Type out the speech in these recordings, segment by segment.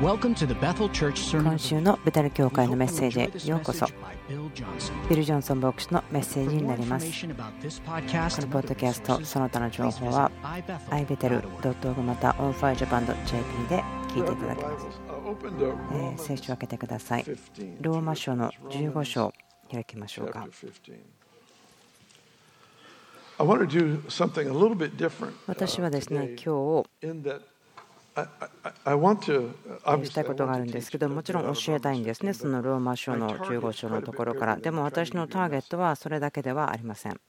今週のベテル教会のメッセージへようこそ。ビル・ジョンソン牧師のメッセージになります。このポッドキャストその他の情報は ibetel.org また onfirejapan.jp で聞いていただけます、えー、聖書を開けてください。ローマ書の15章開きましょうか。私はですね今日したいことがあるんですけどもちろん教えたいんですね。そのローマ書の15章のところから。でも私のターゲットはそれだけではありません。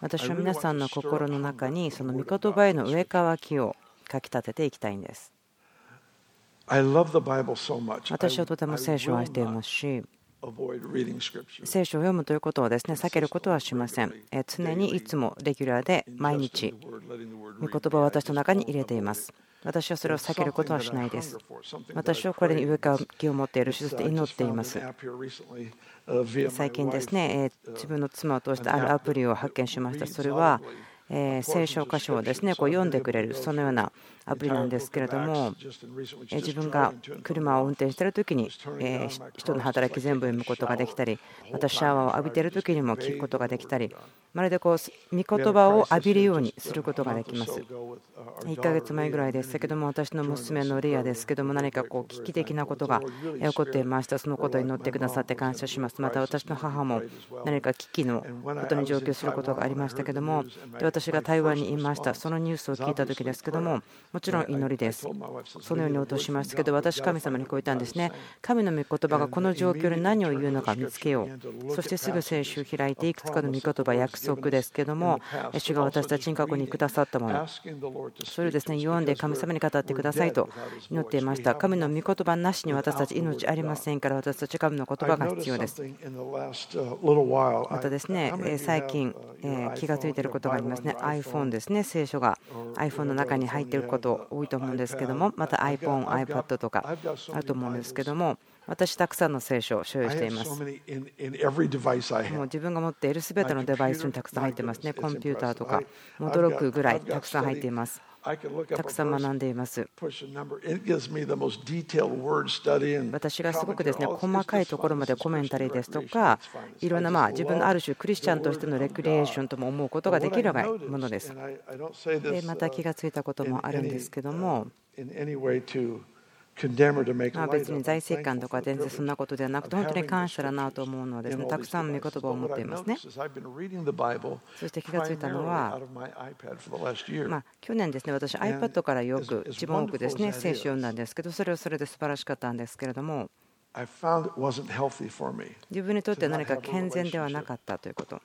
私は皆さんの心の中にその御言葉への植え替きをかきたてていきたいんです。私はとても聖書を愛していますし聖書を読むということをですね避けることはしません。常にいつもレギュラーで毎日、御言葉を私の中に入れています。私はそれを避けることはしないです。私はこれに上から気を持っているし、そして祈っています。最近ですね、自分の妻を通してあるアプリを発見しました。それは聖書箇所をですねこう読んでくれるそのようなアプリなんですけれども自分が車を運転している時に人の働き全部読むことができたりまたシャワーを浴びている時にも聞くことができたりまるでこう御言葉を浴びるようにすることができます。1ヶ月前ぐらいでしたけども私の娘のリアですけども何かこう危機的なことが起こっていました。そのことを祈ってくださって感謝します。また私の母も何か危機のことに上級することがありましたけども私が台湾にいました。そのニュースを聞いた時ですけどももちろん祈りです。そのように応答しましたけど私神様にこう言ったんですね。神の御言葉がこの状況で何を言うのか見つけよう。そしてすぐ聖書を開いていくつかの御言葉約束ですけども主が私たちに過去にくださったもの。それをですね読んで神様に語ってくださいと祈っていました。神の御言葉なしに私たち命ありませんから私たち神の言葉が必要です。またですね最近気が付いていることがありますね。iPhone ですね聖書が iPhone の中に入っていること多いと思うんですけどもまた iPhone、iPad とかあると思うんですけども私、たくさんの聖書を所有しています。もう自分が持っているすべてのデバイスにたくさん入ってますね。コンピューターとか、驚くぐらいたくさん入っています。たくさん学んでいます。私がすごくですね細かいところまでコメンタリーですとか、いろんなまあ自分のある種クリスチャンとしてのレクリエーションとも思うことができるものです。でまた気がついたこともあるんですけども。まあ別に財政官とか全然そんなことではなくて本当に感謝だなと思うのはですねたくさんの御言葉を持っていますね。そして気がついたのは、まあ、去年ですね私 iPad からよく一番多くですね聖書を読んだんですけどそれはそれで素晴らしかったんですけれども自分にとって何か健全ではなかったということ。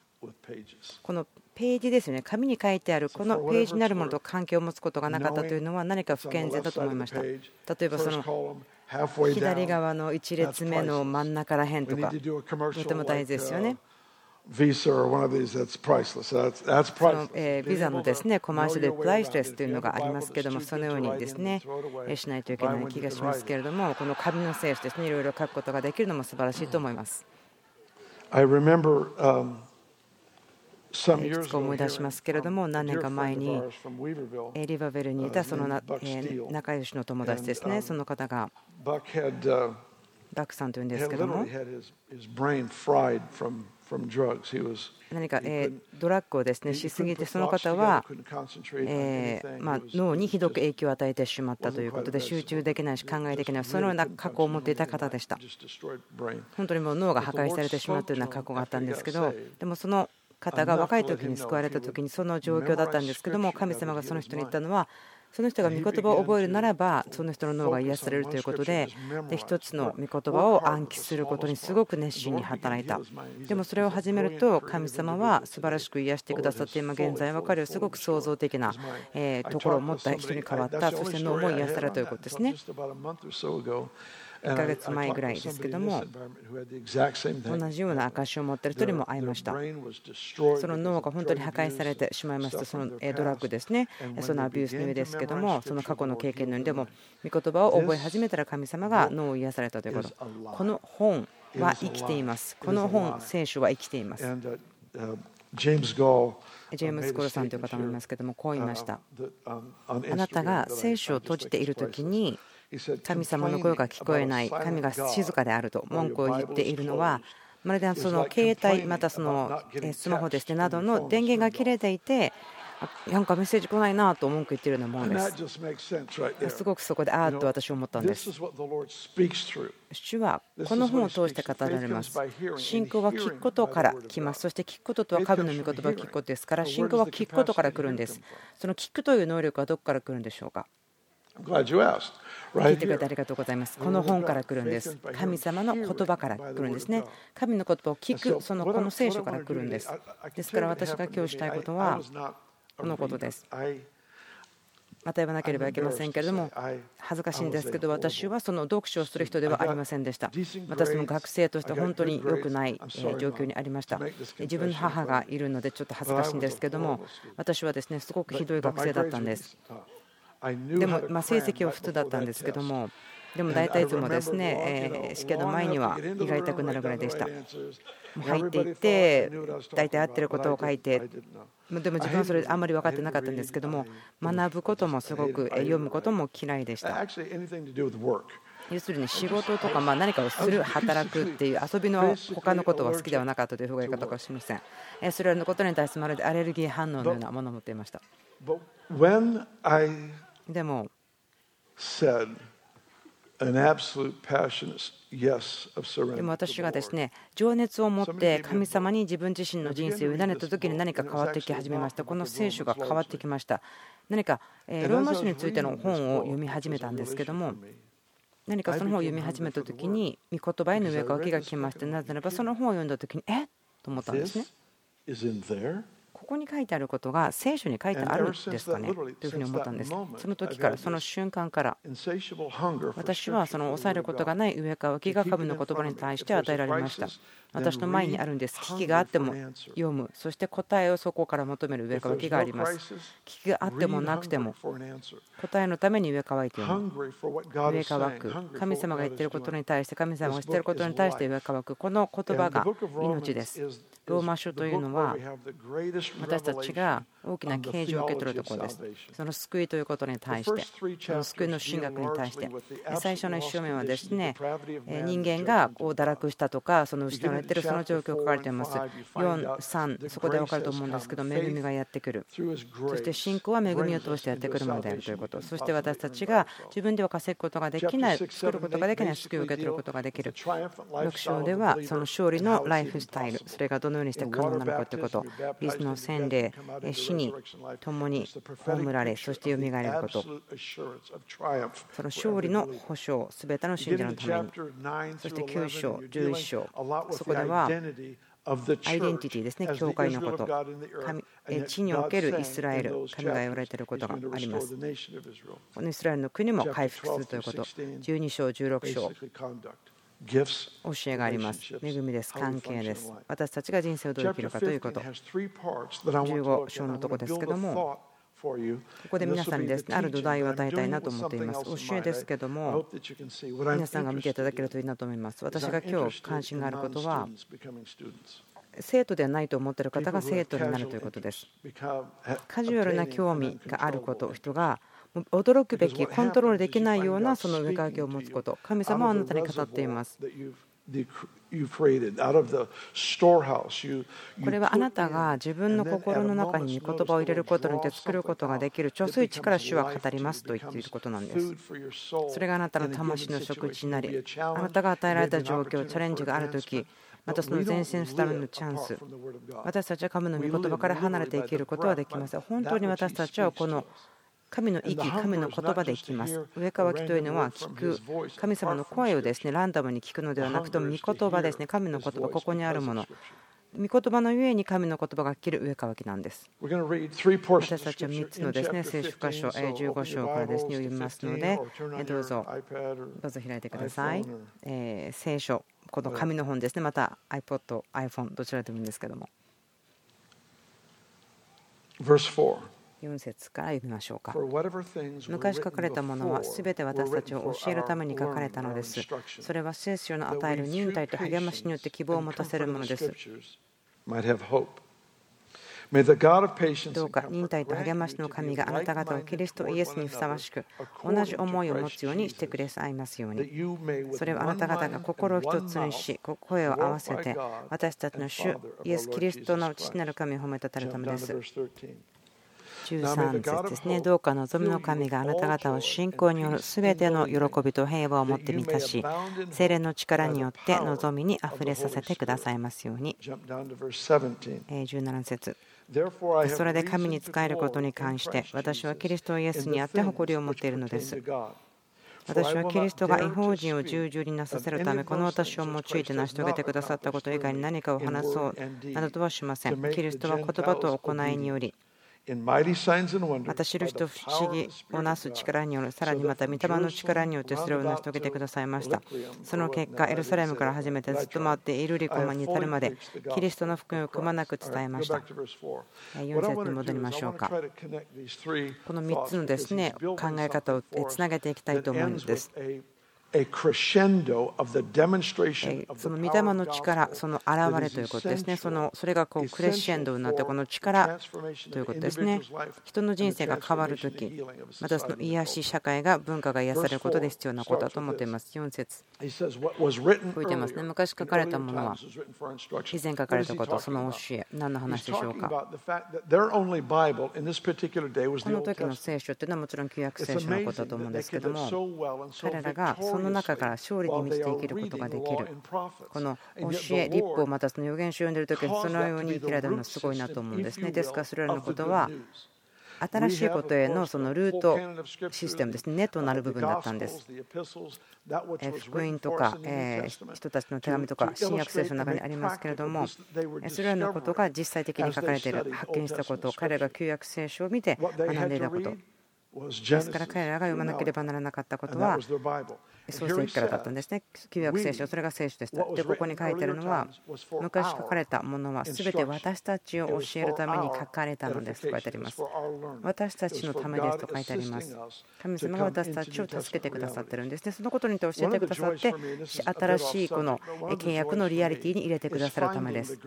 このページですよね、紙に書いてあるこのページになるものと関係を持つことがなかったというのは何か不健全だと思いました。例えばその左側の1列目の真ん中らへんとか、とても大事ですよね。そのビザのですねコマーシャルでプライスレスというのがありますけども、そのようにですねしないといけない気がしますけれども、この紙の聖書ですね、いろいろ書くことができるのも素晴らしいと思います。いくつか思い出しますけれども、何年か前にリバベルにいたその仲良しの友達ですね、その方が。バックさんというんですけども、何かドラッグをですねしすぎて、その方はま脳にひどく影響を与えてしまったということで、集中できないし考えできない、そのような過去を持っていた方でした。本当にもう脳が破壊されてしまうというような過去があったんですけど、でもその方が若い時に救われた時にその状況だったんですけども神様がその人に言ったのはその人が御言葉を覚えるならばその人の脳が癒されるということでで一つの御言葉を暗記することにすごく熱心に働いた。でもそれを始めると神様は素晴らしく癒してくださって今現在は彼はすごく創造的なところを持った人に変わったそして脳も癒されるということですね。1ヶ月前ぐらいですけども同じような証を持っている人にも会いました。その脳が本当に破壊されてしまいましたそのドラッグですね。そのアビュースの上ですけどもその過去の経験のようにでも御言葉を覚え始めたら神様が脳を癒されたということ。この本は生きています。この本聖書は生きています。ジェームス・ゴールさんという方もいますけどもこう言いました。あなたが聖書を閉じている時に神様の声が聞こえない神が静かであると文句を言っているのはまるでその携帯またそのスマホですねなどの電源が切れていてなんかメッセージ来ないなと文句言ってるようなものです。すごくそこでああと私は思ったんです。主はこの本を通して語られます。信仰は聞くことから来ます。そして聞くこととは神の御言葉を聞くことですから、信仰は聞くことから来るんです。その聞くという能力はどこから来るんでしょうか？聞いてくれてありがとうございます。この本から来るんです。神様の言葉から来るんですね。神の言葉を聞く、そのこの聖書から来るんです。ですから私が今日したいことは、このことです。また言わなければいけませんけれども、恥ずかしいんですけど、私はその読書をする人ではありませんでした。私も学生として本当に良くない状況にありました。自分の母がいるのでちょっと恥ずかしいんですけども、私はですねすごくひどい学生だったんです。でも、ま成績は普通だったんですけども、でも大体いつもですね、試験の前には胃が痛くなるぐらいでした。入っていって、大体合ってることを書いて、でも自分はそれあんまり分かってなかったんですけども、学ぶこともすごく、読むことも嫌いでした。要するに仕事とかま何かをする、働くっていう遊びの他のことは好きではなかったというふうな言い方かしません。それらのことに対してまるでアレルギー反応のようなものを持っていました。でも、でも私がですね情熱を持って神様に自分自身の人生を委ねた時に何か変わってき始めました。この聖書が変わってきました。何かローマ書についての本を読み始めたんですけども何かその本を読み始めた時に御言葉への上書きが来ましてなぜならばその本を読んだ時にえっ？と思ったんですねここに書いてあることが聖書に書いてあるんですかね？というふうに思ったんです。その時から、その瞬間から、私はその抑えることがない上かきが神の言葉に対して与えられました。私の前にあるんです。危機があっても読む、そして答えをそこから求める上かきがあります。危機があってもなくても、答えのために上かいて読む。上かく。神様が言っていることに対して、神様が知っていることに対して上かく。この言葉が命です。ローマ書というのは私たちが大きな啓示を受け取るところです。その救いということに対して、その救いの神学に対して、最初の1章目はですね、人間がこう堕落したとか、その失われているその状況を書かれています。4、3、そこで分かると思うんですけど、恵みがやってくる。そして信仰は恵みを通してやってくるものであるということ。そして私たちが自分では稼ぐことができない、作ることができない救いを受け取ることができる。6章ではその勝利のライフスタイル、それがどのようにして可能なのかということ、水の洗礼、死に共に葬られ、そしてよみがえること、その勝利の保証、すべての信者のために、そして9章、11章、そこでは、アイデンティティですね、教会のこと、地におけるイスラエル、神が言われていることがあります。このイスラエルの国も回復するということ、12章、16章。教えがあります。恵みです。関係です。私たちが人生をどう生きるかということ。15章のとこですけども、ここで皆さんにですね、ある土台を与えたいなと思っています。教えですけども、皆さんが見ていただけるといいなと思います。私が今日関心があることは、生徒ではないと思っている方が生徒になるということです。カジュアルな興味があること、人が驚くべきコントロールできないようなその上書きを持つこと。神様はあなたに語っています。これはあなたが自分の心の中に御言葉を入れることによって作ることができる貯水池から主は語りますと言っていることなんです。それがあなたの魂の食事になりあなたが与えられた状況チャレンジがあるときまたその前線するためのチャンス。私たちは神の御言葉から離れて生きることはできません本当に私たちはこの神の息、神の言葉で生きます。上乾きというのは聞く、神様の声をですねランダムに聞くのではなくても、御言葉ですね、神の言葉、ここにあるもの。御言葉のゆえに神の言葉が聞ける上乾きなんです。私たちは3つのですね聖書箇所、15章からですね読みますので、どうぞ、どうぞ開いてください。え聖書、この紙の本ですね、また iPod、iPhone、どちらでもいいんですけども。4節から読みましょうか。昔書かれたものは全て私たちを教えるために書かれたのです。それは聖書の与える忍耐と励ましによって希望を持たせるものです。どうか忍耐と励ましの神があなた方をキリストイエスにふさわしく同じ思いを持つようにしてくれさいますようにそれはあなた方が心を一つにし声を合わせて私たちの主イエス・キリストの父なる神を褒めたたるためです13節ですね。どうか望みの神があなた方を信仰によるすべての喜びと平和を持って満たし、精霊の力によって望みにあふれさせてくださいますように。17節それで神に仕えることに関して私はキリストイエスにあって誇りを持っているのです。私はキリストが違法人を従順になさせるためこの私を用いて成し遂げてくださったこと以外に何かを話そうなどとはしません。キリストは言葉と行いによりまた知る人不思議をなす力による、さらにまた御霊の力によってそれを成し遂げてくださいました。その結果、エルサレムから始めてずっと回ってイルリコマに至るまで、キリストの福音をくまなく伝えました。4節に戻りましょうか。この3つのですね考え方をつなげていきたいと思うんです。その御霊の力、その現れということですね、そのそれがこうクレッシェンドになって、この力ということですね、人の人生が変わるとき、またその癒し社会が文化が癒されることで必要なことだと思っています。4節こういてますね、昔書かれたものは、以前書かれたこと、その教え、何の話でしょうか？この時の聖書というのはもちろん旧約聖書のことだと思うんですけども、彼らがその中から勝利に満ちて生きることができる。この教え、立法、またその予言書を読んでいる時にそのように生きられるのはすごいなと思うんですね。ですから、それらのことは新しいことへのそのルートシステムですね、ネとなる部分だったんです。福音とか人たちの手紙とか新約聖書の中にありますけれども、それらのことが実際的に書かれている、発見したこと、彼らが旧約聖書を見て学んでいたこと。ですから彼らが読まなければならなかったことは創世記からだったんですね。旧約聖書、それが聖書でした。で、ここに書いてあるのは、昔書かれたものは全て私たちを教えるために書かれたのですと書いてあります。私たちのためですと書いてあります。神様が私たちを助けてくださってるんですね。そのことにて教えてくださって、新しいこの契約のリアリティに入れてくださるためです。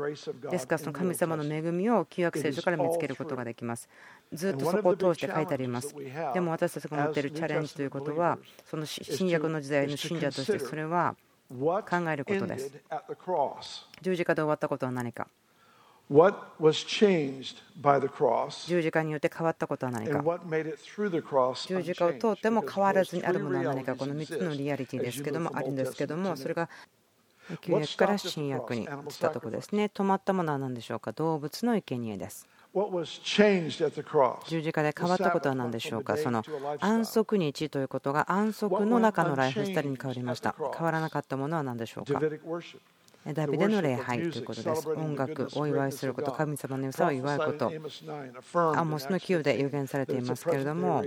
ですから、その神様の恵みを旧約聖書から見つけることができます。ずっとそこを通して書いてあります。でも私たちが持っているチャレンジということは、その新約の時代の信者としてそれは考えることです。十字架で終わったことは何か。十字架によって変わったことは何か。十字架を通っても変わらずにあるものは何かこの3つのリアリティですけどもあるんですけどもそれが旧約から新約に来たところですね。止まったものは何でしょうか？動物の生贄です十字架で変わったことは何でしょうか？その安息日ということが安息の中のライフスタイルに変わりました変わらなかったものは何でしょうか？ダビデの礼拝ということです。音楽をお祝いすること、神様の良さを祝うこと。アンモスの9で予言されていますけれども、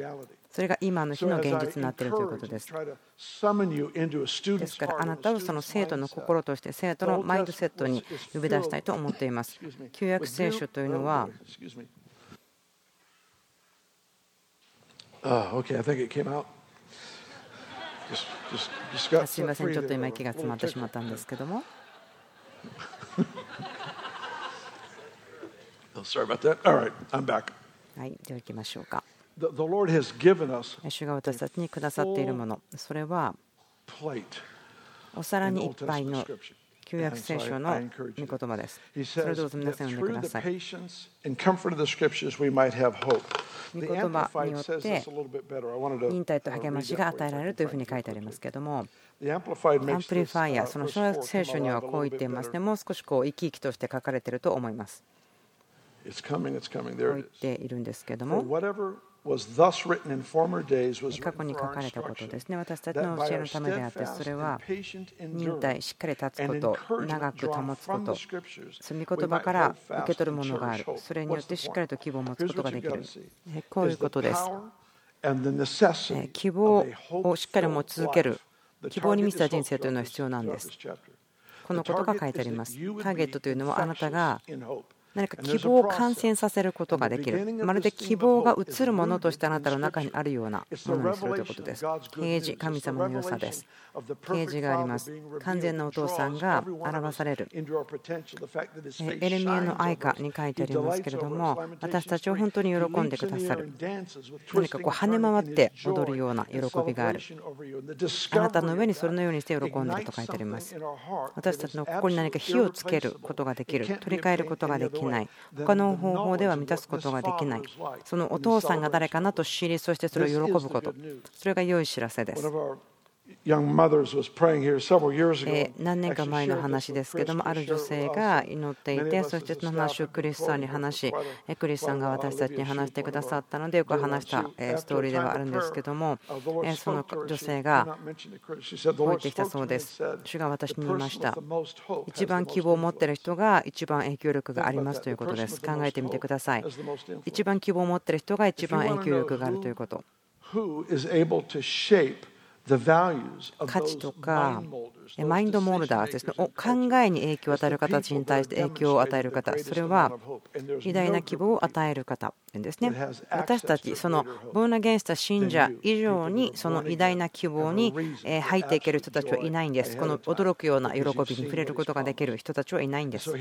それが今の日の現実になっているということです。ですから、あなたをその生徒の心として、生徒のマインドセットに呼び出したいと思っています。旧約聖書というのは、すみません、ちょっと今、息が詰まってしまったんですけども。はい、では行きましょうか。主が私たちにくださっているもの、それはお皿にいっぱいの旧約聖書の御言葉です。それをどうぞ皆さん読んでください。御言葉によって忍耐と励ましが与えられるというふうに書いてありますけれども、アンプリファイア、その小約聖書にはこう言っています。ね、もう少しこう生き生きとして書かれていると思います。こう言っているんですけれども、過去に書かれたことですね。私たちの教えのためであって、それは忍耐、しっかり立つこと、長く保つこと、その御言葉から受け取るものがある、それによってしっかりと希望を持つことができる。こういうことです。希望をしっかり持ち続ける、希望に満ちた人生というのは必要なんです。このことが書いてあります。ターゲットというのはあなたが何か希望を感染させることができる。まるで希望が映るものとしてあなたの中にあるようなものにするということです。啓示、神様の良さです。啓示があります。完全なお父さんが表される。エレミアの愛歌に書いてありますけれども、私たちを本当に喜んでくださる。何かこう跳ね回って踊るような喜びがある。あなたの上にそれのようにして喜んでいると書いてあります。私たちの心に何か火をつけることができる。取り替えることができない。他の方法では満たすことができない。そのお父さんが誰かなと知り、そしてそれを喜ぶこと。それが良い知らせです。何年か前の話ですけども、ある女性が祈っていて、そしてその話をクリスさんに話し、クリスさんが私たちに話してくださったので、よく話したストーリーではあるんですけども、その女性が置いてきたそうです。主が私に言いました。一番希望を持っている人が一番影響力がありますということです。考えてみてください。一番希望を持っている人が一番影響力があるということ。価値とかマインドモルダーですね考えに影響を与える形に対して影響を与える方それは偉大な希望を与える方ですね。私たちそのボーナゲンスタ信者以上にその偉大な希望に入っていける人たちはいないんです。この驚くような喜びに触れることができる人たちはいないんです。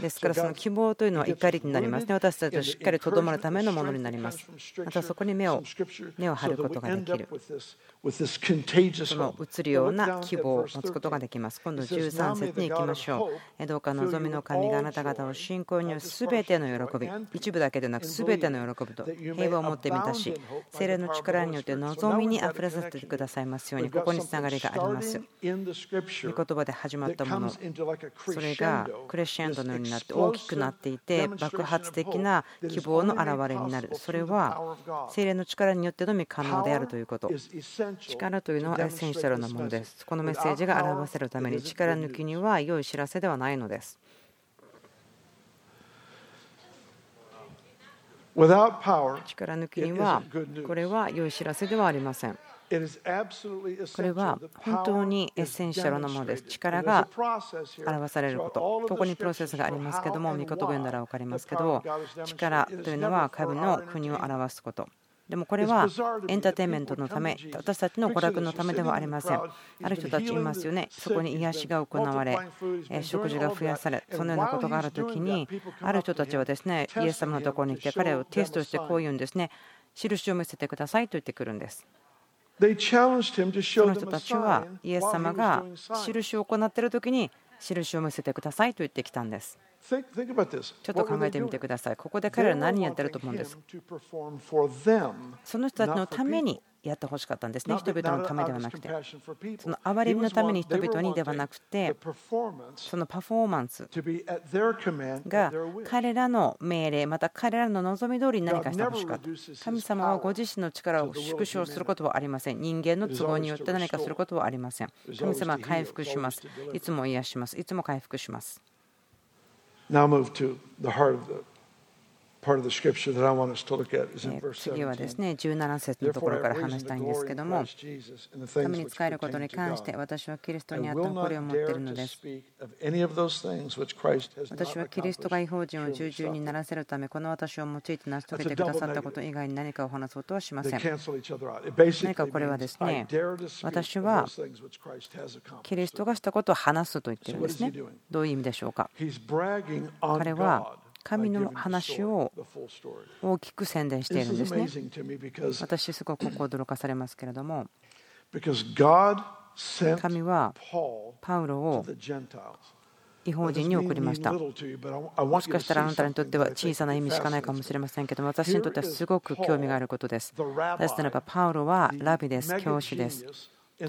ですからその希望というのは怒りになりますね。私たちをしっかりとどまるためのものになります。またそこに目を目を張ることができる。その移るような希望。を持つことができます。今度13節に行きましょう。どうか望みの神があなた方を信仰による全ての喜び、一部だけでなく全ての喜びと平和を持って満たし、聖霊の力によって望みにあふれさせてくださいますように、ここにつながりがあります。御言葉で始まったもの、それがクレッシェンドのようになって大きくなっていて、爆発的な希望の表れになる。それは聖霊の力によってのみ可能であるということ。力というのはエッセンシャルなものです。このメッセージが表せるために力抜きには良い知らせではないのです。力抜きにはこれは良い知らせではありません。これは本当にエッセンシャルなものです。力が表されること。ここにプロセスがありますけども、御言葉読んだら分かりますけど、力というのは神の国を表すこと。でもこれはエンターテインメントのため、私たちの娯楽のためではありません。ある人たちいますよね、そこに癒しが行われ、食事が増やされ、そのようなことがあるときに、ある人たちはですね、イエス様のところに来て、彼をテストしてこう言うんですね、印を見せてくださいと言ってくるんです。その人たちはイエス様が印を行っているときに印を見せてくださいと言ってきたんです。ちょっと考えてみてください。ここで彼ら何やってると思うんです。その人たちのためにやってほしかったんですね。人々のためではなくて。その憐れみのために人々にではなくて、そのパフォーマンスが彼らの命令、また彼らの望み通りに何かしてほしかった。神様はご自身の力を縮小することはありません。人間の都合によって何かすることはありません。神様は回復します。いつも癒します。いつも回復します。Now move to the heart of the 次はですね17節のところから話したいんですけども神に使えることに関して私はキリストにあった誇りを持っているのです。私はキリストが違法人を従順にならせるためこの私を用いて成し遂げてくださったこと以外に何かを話そうとはしません。何かこれはですね私はキリストがしたことを話すと言ってるんですね。どういう意味でしょうか？彼は神の話を大きく宣伝しているんですね。私、すごくここ驚かされますけれども、神はパウロを違法人に送りました。もしかしたらあなたにとっては小さな意味しかないかもしれませんけども私にとってはすごく興味があることです。ですならば、パウロはラビです、教師です。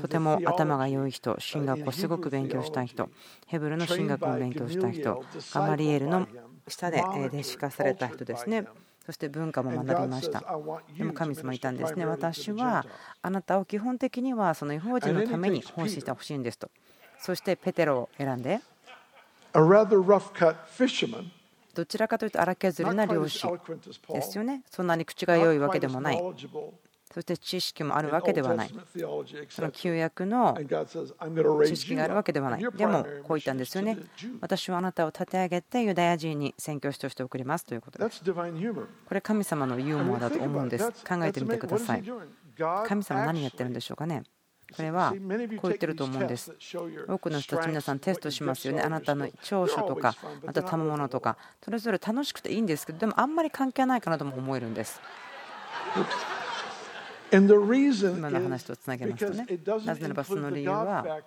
とても頭が良い人、進学をすごく勉強したい人、ヘブルの進学を勉強したい人、ガマリエルの下で弟子化された人ですね。そして文化も学びました。でも神様いたんですね。私はあなたを基本的にはその違法人のために奉仕してほしいんですと。そしてペテロを選んで、どちらかというと荒削りな漁師ですよね。そんなに口が良いわけでもない。そして知識もあるわけではない。その旧約の知識があるわけではない。でも、こう言ったんですよね。私はあなたを立て上げてユダヤ人に宣教師として送りますということです。これ、神様のユーモアだと思うんです。考えてみてください。神様何やってるんでしょうかね。これはこう言ってると思うんです。多くの人たち皆さんテストしますよね。あなたの長所とか、また賜物とか、それぞれ楽しくていいんですけど、でもあんまり関係ないかなとも思えるんです。今の話とつなげますとね、なぜならばその理由は、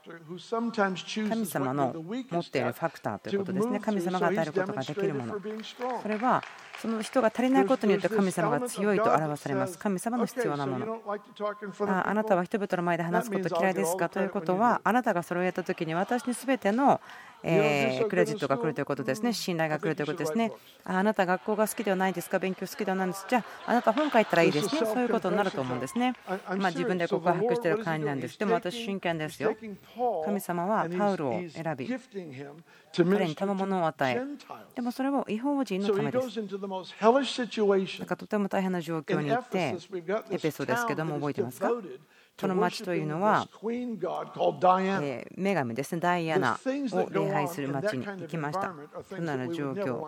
神様の持っているファクターということですね、神様が与えることができるもの。それはその人が足りないことによって神様が強いと表されます。神様の必要なもの。ああなたは人々の前で話すこと嫌いですかということは、あなたがそれをやったときに私に全てのえクレジットが来るということですね、信頼が来るということですね。あなた、学校が好きではないですか、勉強好きではないんです。じゃあ、あなた、本書いたらいいですね、そういうことになると思うんですね。まあ、自分で告白している感じなんです。でも私、真剣ですよ。神様はパウルを選び、彼に賜物を与え、でもそれを違法人のためです。なんかとても大変な状況に行って、エペソですけども、覚えてますか？その町というのは、え女神ですね、ダイアナを礼拝する町に行きました。そんな状況、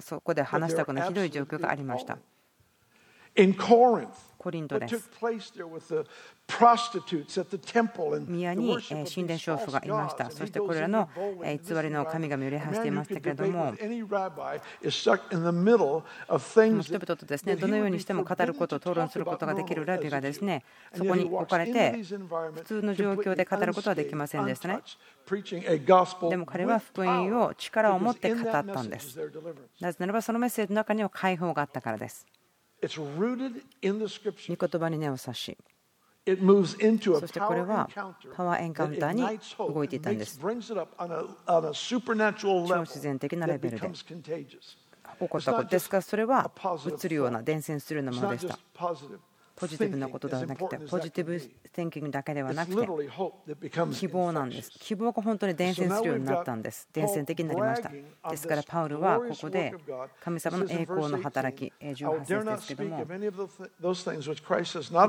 そこで話したくないひどい状況がありました。コリントです。宮に神殿娼婦がいました。そしてこれらの偽りの神々を礼拝していましたけれども、人々とですねどのようにしても語ること、討論することができるラビがですねそこに置かれて、普通の状況で語ることはできませんでしたね。でも彼は福音を力を持って語ったんです。なぜならばそのメッセージの中には解放があったからです。御言葉に根を差し、そしてこれはパワーエンカウンターに動いていたんです。超自然的なレベルで。起こったことですから、それは映るような伝染するようなものでした。ポジティブなことではなくて、ポジティブ・テンキングだけではなくて、希望なんです。希望が本当に伝染するようになったんです。伝染的になりました。ですから、パウルはここで神様の栄光の働き、18節ですけども、キ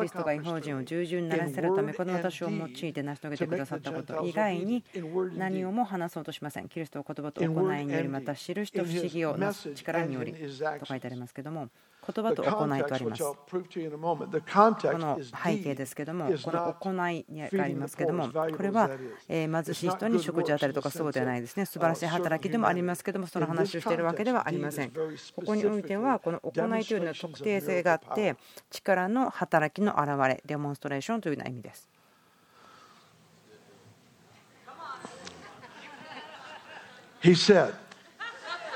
リストが違法人を従順にならせるため、この私を用いて成し遂げてくださったこと以外に何をも話そうとしません。キリストを言葉と行いにより、また印と不思議をなす力によりと書いてありますけども、言葉と行いとあります。この背景ですけども、この行いにありますけども、これは貧しい人に食事を与えるとかそうではないですね。素晴らしい働きでもありますけども、その話をしているわけではありません。ここにおいては、この行いというのは特定性があって、力の働きの表れ、デモンストレーションというような意味です。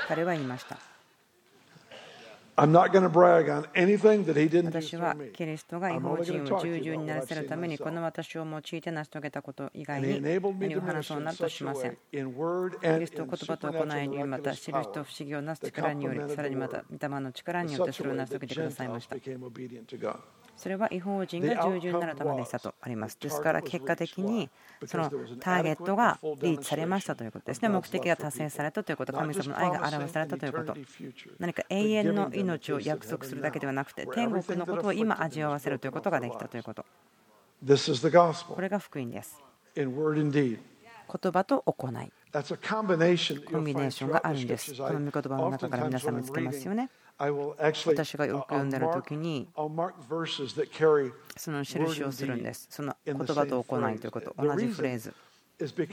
彼は言いました。私はキリストが違法人を従順にならせるためにこの私を用いて成し遂げたこと以外に何を話そうなどとしません。キリストを言葉と行いにまた印と不思議をなす力によりさらにまた御霊の力によってそれを成し遂げてくださいました。それは違法人が従順なるためでしたとあります。ですから結果的にそのターゲットがリーチされましたということですね。目的が達成されたということ、神様の愛が表されたということ。何か永遠の命を約束するだけではなくて、天国のことを今味わわせるということができたということ。これが福音です。言葉と行い。コンビネーションがあるんです。この御言葉の中から皆さん見つけますよね。私がよく読んでる時にその印をするんです。その言葉と行いということ、同じフレーズ。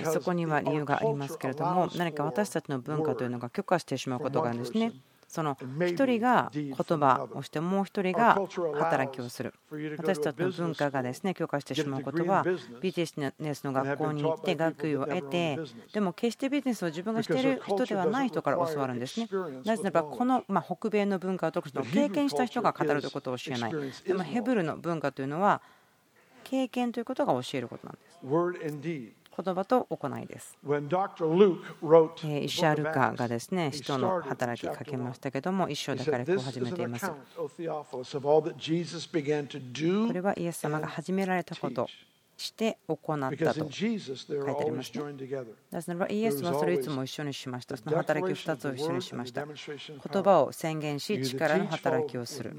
そこには理由がありますけれども、何か私たちの文化というのが許可してしまうことがあるんですね。その1人が言葉をしてもう1人が働きをする。私たちの文化がですね許可してしまうことはビジネスの学校に行って学位を得てでも決してビジネスを自分がしている人ではない人から教わるんですね。なぜならばこのま北米の文化は特に経験した人が語るということを教えない。でもヘブルの文化というのは経験ということが教えることなんです言葉と行いです。イシャルカがですね、人の働きかけましたけども、一生で彼こう始めています。これはイエス様が始められたことして行ったと書いてあります、ね。なぜならばイエスはそれをいつも一緒にしました。その働き2つを一緒にしました。言葉を宣言し、力の働きをする。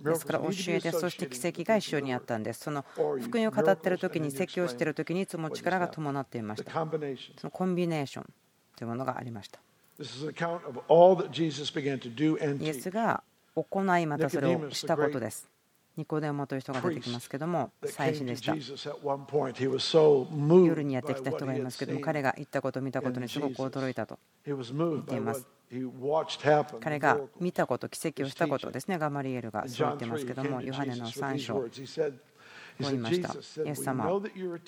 ですから教えて、そして奇跡が一緒にあったんです。その福音を語っている時に、説教している時にいつも力が伴っていました。そのコンビネーションというものがありました。イエスが行い、またそれをしたことです。ニコデモという人が出てきますけども、祭司でした。夜にやってきた人がいますけども、彼が言ったこと、見たことにすごく驚いたと。言っています。彼が見たこと、奇跡をしたことですね、ガマリエルがそう言ってますけども、ヨハネの3章を言いました。イエス様、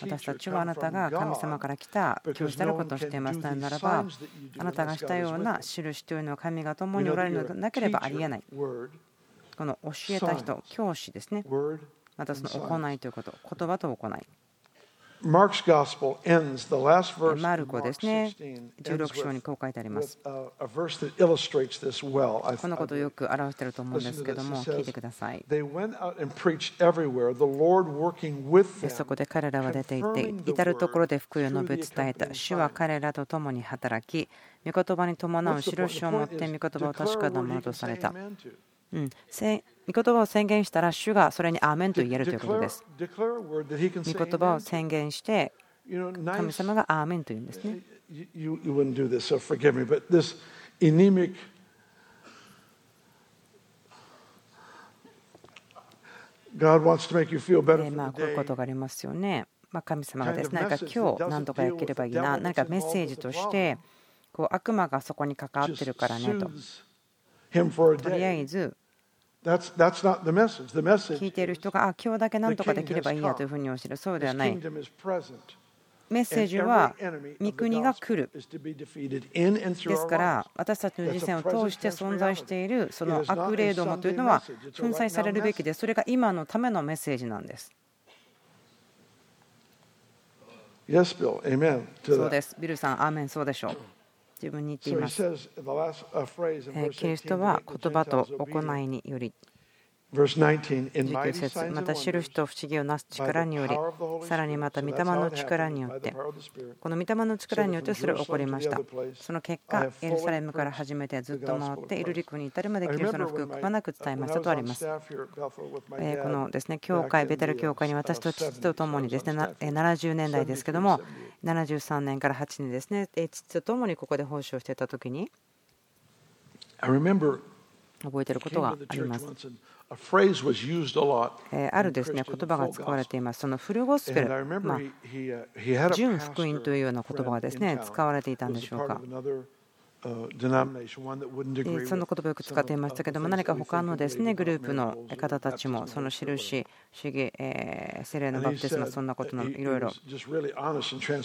私たちはあなたが神様から来た教師であることをしています。ならば、あなたがしたような印というのは神が共におられるのでなければありえない。この教えた人、教師ですね。またその行いということ、言葉と行い。マルコですね、16章にこう書いてあります。このことをよく表していると思うんですけども、聞いてください。そこで彼らは出て行って、至るところで福音を述べ伝えた。主は彼らと共に働き、御言葉に伴う印を持って御言葉を確かなものとされた。うん、御言葉を宣言したら主がそれにアーメンと言えるということです。御言葉を宣言して神様がアーメンと言うんですね。まあこういうことがありますよね。まあ、神様がですね、何か今日何とかやければいいな、何かメッセージとしてこう悪魔がそこに関わってるからねと。とりあえず聞いている人が、あ、今日だけ何とかできればいいやというふうに教える。そうではない。メッセージは、御国が来る。ですから、私たちの人生を通して存在しているその悪霊どもというのは粉砕されるべきで、それが今のためのメッセージなんです。そうです。ビルさん、アーメンそうでしょう。自分に言っています。キリストは言葉と行いにより19節また印と不思議をなす力によりさらにまた御霊の力によってこの御霊の力によってそれが起こりましたその結果エルサレムから始めてずっと回ってイルリクに至るまでキリストの福音をくまなく伝えましたとありますこのですね教会ベテル教会に私と父と共にですね70年代ですけども73年から8年ですね父と共にここで奉仕をしていた時に覚えていることがあります。あるですね言葉が使われています。そのフルゴスペル、まあ、純福音というような言葉がですね使われていたんでしょうか。その言葉をよく使っていましたけども、何か他のですねグループの方たちも、その印、主義、えー、セレのバプテスマ、そんなことのいろいろ。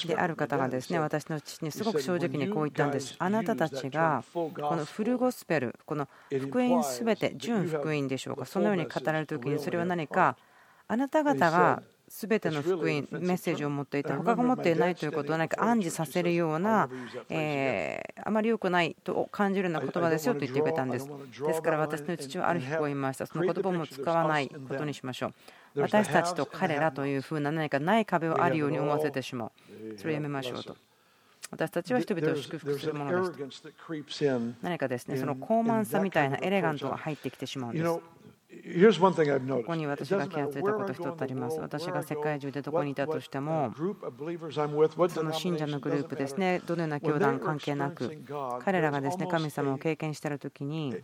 で、ある方がですね私の父にすごく正直にこう言ったんです。あなたたちがこのフルゴスペル、この福音すべて、純福音でしょうか、そのように語られるときに、それは何か、あなた方が全ての福音、メッセージを持っていて、他が持っていないということを何か暗示させるような、えー、あまり良くないと感じるような言葉ですよと言ってくれたんです。ですから私の父はある日こう言いました。その言葉も使わないことにしましょう。私たちと彼らというふうな何かない壁をあるように思わせてしまう。それをやめましょうと。私たちは人々を祝福するものですと。何かですね、その高慢さみたいなエレガントが入ってきてしまうんです。ここに私が気が付いたこと一つあります。私が世界中でどこにいたとしても、その信者のグループですね、どのような教団関係なく、彼らがですね神様を経験しているときに、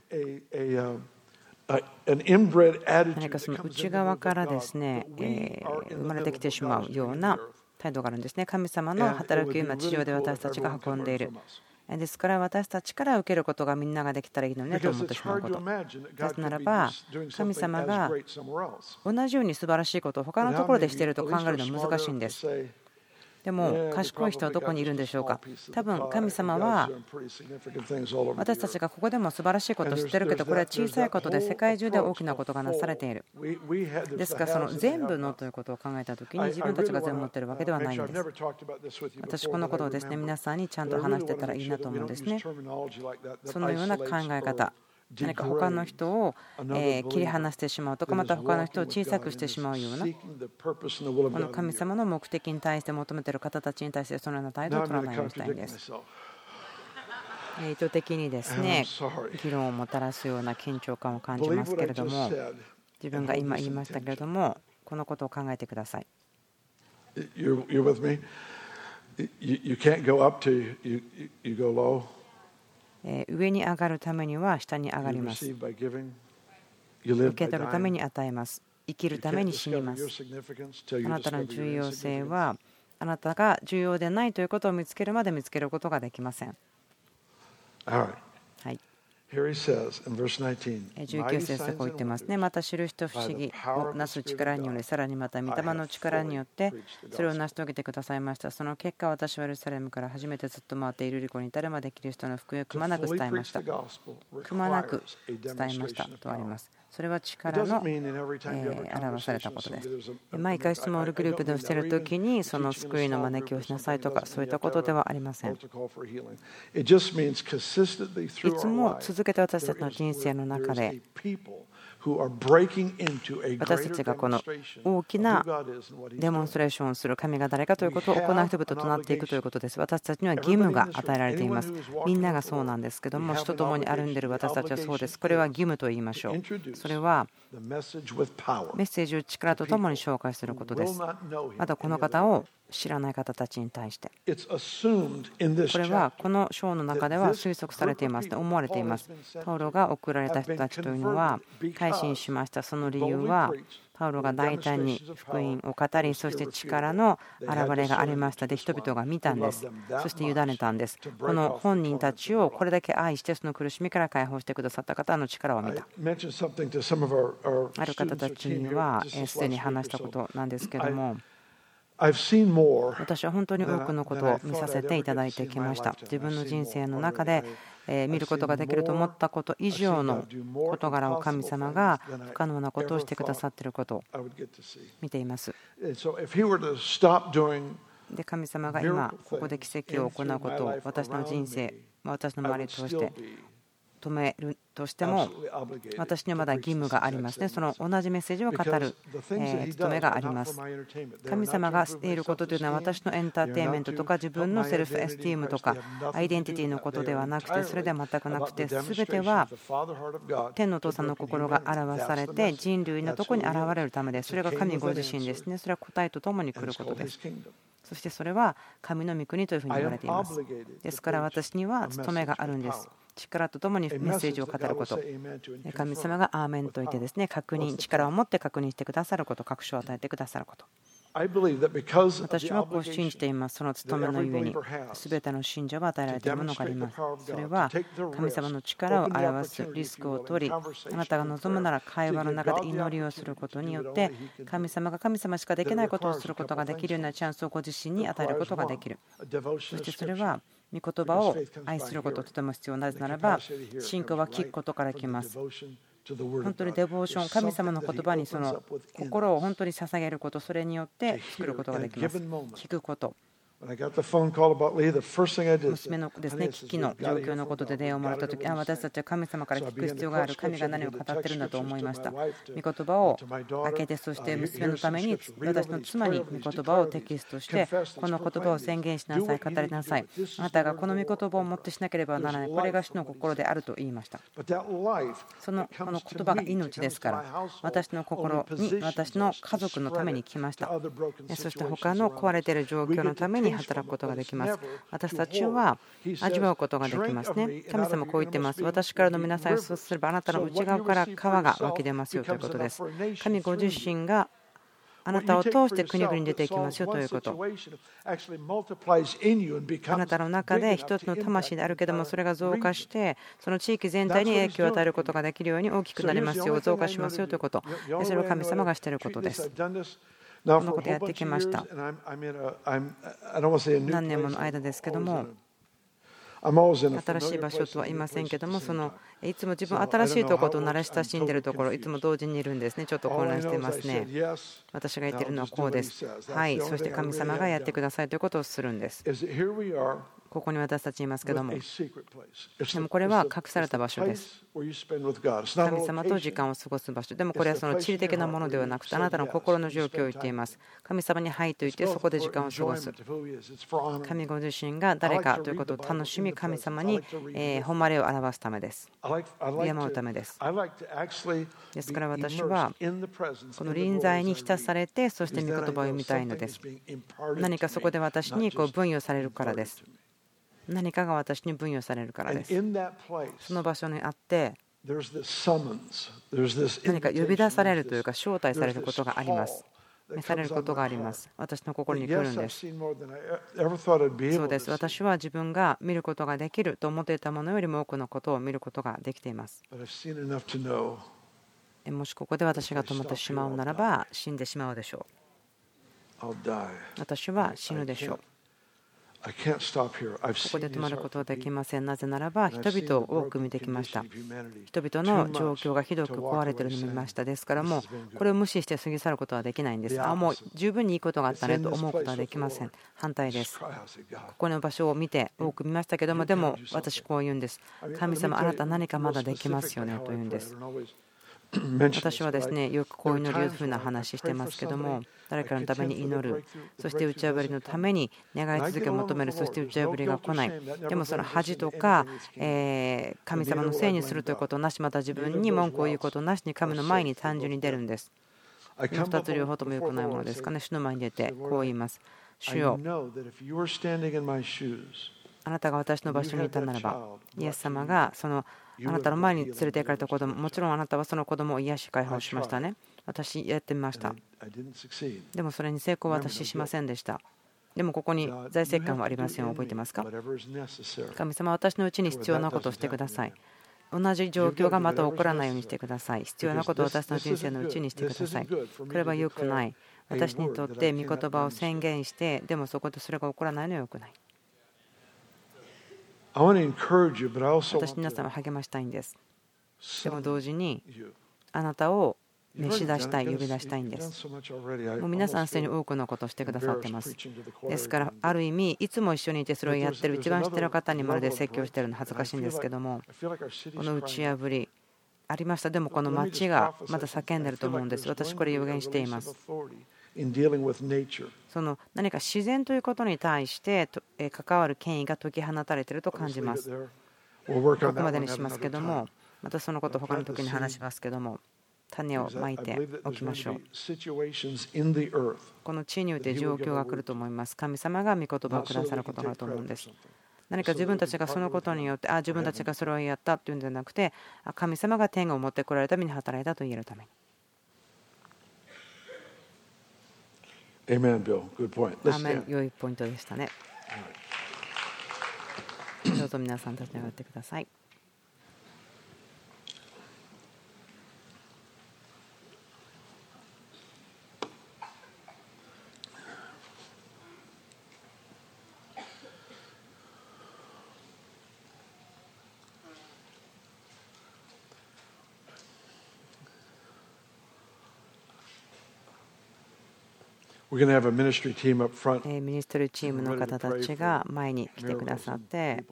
何かその内側からですね、え生まれてきてしまうような態度があるんですね。神様の働きを今、地上で私たちが運んでいる。ですから私たちから受けることがみんなができたらいいのねと思ってしまうこと。なぜならば神様が同じように素晴らしいことを他のところでしていると考えるのは難しいんです。でも賢い人はどこにいるんでしょうか？多分神様は私たちがここでも素晴らしいことを知ってるけどこれは小さいことで世界中で大きなことがなされている。ですからその全部のということを考えた時に自分たちが全部持ってるわけではないんです。私このことをですね皆さんにちゃんと話してたらいいなと思うんですね。そのような考え方何か他の人を切り離してしまうとかまた他の人を小さくしてしまうようなこの神様の目的に対して求めている方たちに対してそのような態度を取らないようにしたいんです。意図的にですね議論をもたらすような緊張感を感じますけれども自分が今言いましたけれどもこのことを考えてください。上に上がるためには下に上がります。受け取るために与えます。生きるために死にます。あなたの重要性はあなたが重要でないということを見つけるまで見つけることができません。はい。19節でこう言ってますね。また知る人不思議をなす力により、さらにまた御霊の力によってそれを成し遂げてくださいました。その結果、私はエルサレムから初めてずっと回っているリコに至るまでキリストの福音をくまなく伝えました。くまなく伝えましたとあります。それは力の、え表されたことです。毎回質問をグループでしているときに、その救いの招きをしなさいとか、そういったことではありません。いつも続けて私たちの人生の中で、私たちがこの大きなデモンストレーションをする神が誰かということを行う人々となっていくということです。私たちには義務が与えられています。みんながそうなんですけども、死と共に歩んでいる私たちはそうです。これは義務と言いましょう。それはメッセージを力とともに紹介することです。またこの方を知らない方たちに対して。これはこの章の中では推測されていますと思われています。パウロが送られた人たちというのは改心しました。その理由はパウロが大胆に福音を語り、そして力の現れがありましたで、人々が見たんです。そして委ねたんです。この本人たちをこれだけ愛して、その苦しみから解放してくださった方の力を見た。ある方たちにはすでに話したことなんですけども。私は本当に多くのことを見させていただいてきました。自分の人生の中で見ることができると思ったこと以上の事柄を神様が不可能なことをしてくださっていることを見ています。で神様が今ここで奇跡を行うことを私の人生私の周りを通して止めるとしても私にはまだ義務がありますね。その同じメッセージを語る務めがあります。神様がしていることというのは私のエンターテインメントとか自分のセルフエスティームとかアイデンティティのことではなくてそれでは全くなくて全ては天のお父さんの心が表されて人類のところに現れるためです。それが神ご自身ですね。それは答えとともに来ることです。そしてそれは神の御国というふうに言われています。ですから私には務めがあるんです力とともにメッセージを語ること、神様がアーメンといてですね確認、力を持って確認してくださること、確証を与えてくださること。私はこう信じています。その務めのゆえに、すべての信者は与えられているものがあります。それは神様の力を表すリスクを取り、あなたが望むなら会話の中で祈りをすることによって、神様が神様しかできないことをすることができるようなチャンスをご自身に与えることができる。そしてそれは御言葉を愛することとても必要なぜならば信仰は聞くことから来ます。本当にデボーション神様の言葉にその心を本当に捧げることそれによって作ることができます。聞くこと。娘のですね危機の状況のことで電話をもらったとき、あ私たちは神様から聞く必要がある、神が何を語ってるんだと思いました。御言葉を開けて、そして娘のために私の妻に御言葉をテキストして、この言葉を宣言しなさい、語りなさい。あなたがこの御言葉をもってしなければならない、これが主の心であると言いました。そのこの言葉が命ですから、私の心に私の家族のために来ました。そして他の壊れている状況のためにに働くことができます。私たちは味わうことができますね。神様こう言ってます。私から飲みなさい。そうすればあなたの内側から川が湧き出ますよということです。神ご自身があなたを通して国々に出ていきますよということ。あなたの中で一つの魂であるけども、それが増加して、その地域全体に影響を与えることができるように大きくなりますよ、増加しますよということ。それを神様がしていることです。このことやってきました。何年もの間ですけども、新しい場所とは言いませんけども、そのいつも自分新しいところと慣れ親しんでいるところ、いつも同時にいるんですね。ちょっと混乱していますね。私が言っているのはこうです。はい、そして神様がやってくださいということをするんです。ここに私たちいますけども。でもこれは隠された場所です。神様と時間を過ごす場所。でもこれはその地理的なものではなくてあなたの心の状況を言っています。神様に入っておいてそこで時間を過ごす。神ご自身が誰かということを楽しみ神様に誉れを表すためです。敬うためです。ですから私はこの臨在に浸されてそして御言葉を読みたいのです。何かそこで私にこう分与されるからです何かが私に分与されるからです。その場所にあって何か呼び出されるというか招待されることがあります。召されることがあります。私の心に来るんです。そうです。私は自分が見ることができると思っていたものよりも多くのことを見ることができています。もしここで私が止まってしまうならば死んでしまうでしょう私は死ぬでしょうここで止まることはできません。なぜならば、人々を多く見てきました。人々の状況がひどく壊れているのを見ました。ですから、もうこれを無視して過ぎ去ることはできないんです。あもう十分にいいことがあったねと思うことはできません。反対です。ここの場所を見て多く見ましたけども、でも私こう言うんです。神様、あなた何かまだできますよねと言うんです。私はですねよくこういうのいうふうな話してますけども誰かのために祈るそして打ち破りのために願い続けを求めるそして打ち破りが来ないでもその恥とかえ神様のせいにするということなしまた自分に文句を言うことなしに神の前に単純に出るんです2つ両方とも良くないものですかね主の前に出てこう言います主よあなたが私の場所にいたならばイエス様がそのあなたの前に連れて行かれた子供もちろんあなたはその子供を癒し解放しましたね。私やってみました。でもそれに成功は私しませんでした。でもここに財政官はありません覚えてますか？神様私のうちに必要なことをしてください。同じ状況がまた起こらないようにしてください。必要なことを私の人生のうちにしてください。これは良くない。私にとって御言葉を宣言してでもそこでそれが起こらないのは良くない私皆さんを励ましたいんです。でも同時にあなたを召し出したい、呼び出したいんです。もう皆さんすでに多くのことをしてくださってます。ですから、ある意味、いつも一緒にいてそれをやってる、一番知ってる方にまるで説教してるの恥ずかしいんですけども、この打ち破り、ありました。でもこの町がまだ叫んでると思うんです。私、これ予言しています。その何か自然ということに対して関わる権威が解き放たれていると感じます。ここまでにしますけども、またそのこと他の時に話しますけども、種をまいておきましょう。この地において状況が来ると思います。神様が御言葉をくださることがあると思うんです。何か自分たちがそのことによって、あ自分たちがそれをやったというんじゃなくて、神様が天を持ってこられるために働いたと言えるために。Amen, Bill. Good point. 良いポイントでしたね。どうぞ皆さん立ち上がってください。ミニストリーチームの方たちが前に来てくださって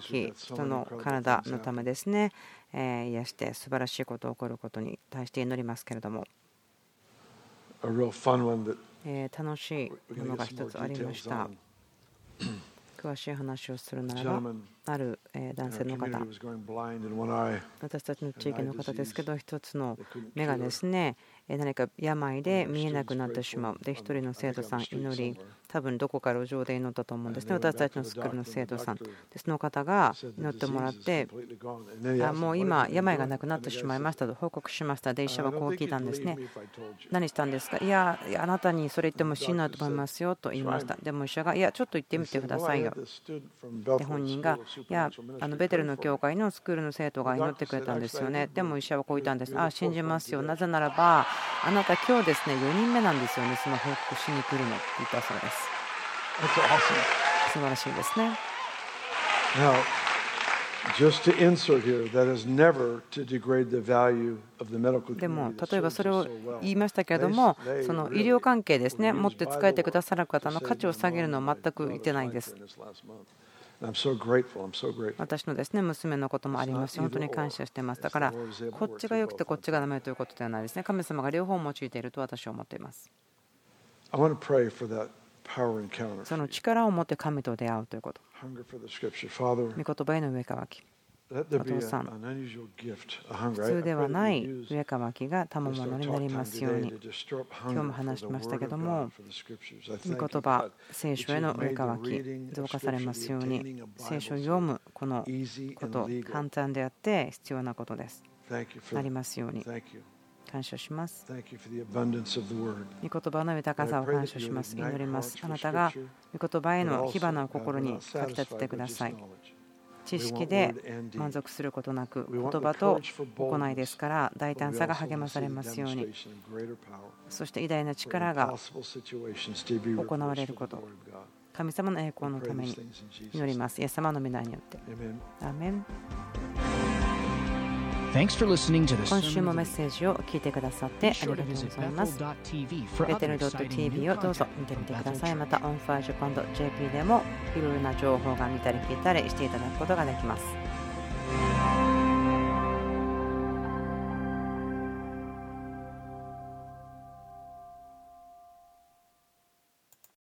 奇跡人の体のためですね。癒して素晴らしいことが起こることに対して祈りますけれども。楽しいものが一つありました詳しい話をするならばある男性の方私たちの地域の方ですけど一つの目がですね何か病で見えなくなってしまう。で、一人の生徒さん、祈り、多分どこか路上で祈ったと思うんですね。私たちのスクールの生徒さん。で、その方が祈ってもらって、あもう今、病がなくなってしまいましたと報告しました。で、医者はこう聞いたんですね。何したんですかいや、あなたにそれ言っても死ぬと思いますよと言いました。でも医者が、いや、ちょっと言ってみてくださいよ。で、本人が、いや、あのベテルの教会のスクールの生徒が祈ってくれたんですよね。でも医者はこう言ったんです。ああ、信じますよ。なぜならば、あなた今日ですね4人目なんですよねその報告しに来るのって言ったそうです素晴らしいですね。Now, just to insert here, that is never to degrade the value of the medical でも例えばそれを言いましたけれどもその医療関係ですね。持って使えてくださる方の価値を下げるのは全く言ってないんです。私のですね娘のこともあります。し、本当に感謝しています。だから、こっちが良くてこっちがダメということではないですね。神様が両方用いていると私は思っています。その力を持って神と出会うということ。御言葉への上かわき。お父さん、普通ではない上かわきが賜物になりますように。今日も話しましたけども、御言葉、聖書への上かわき、増加されますように、聖書を読むこのこと、簡単であって必要なことです。なりますように。感謝します。御言葉の豊かさを感謝します。祈ります。あなたが御言葉への火花を心にかき立ててください。知識で満足することなく言葉と行いですから大胆さが励まされますようにそして偉大な力が行われること神様の栄光のために祈りますイエス様の皆によってアメン今週もメッセージを聞いてくださってありがとうございます。ベテル .tv をどうぞ見てみてください。また、オンファージュ j p でもいろいろな情報が見たり聞いたりしていただくことができます。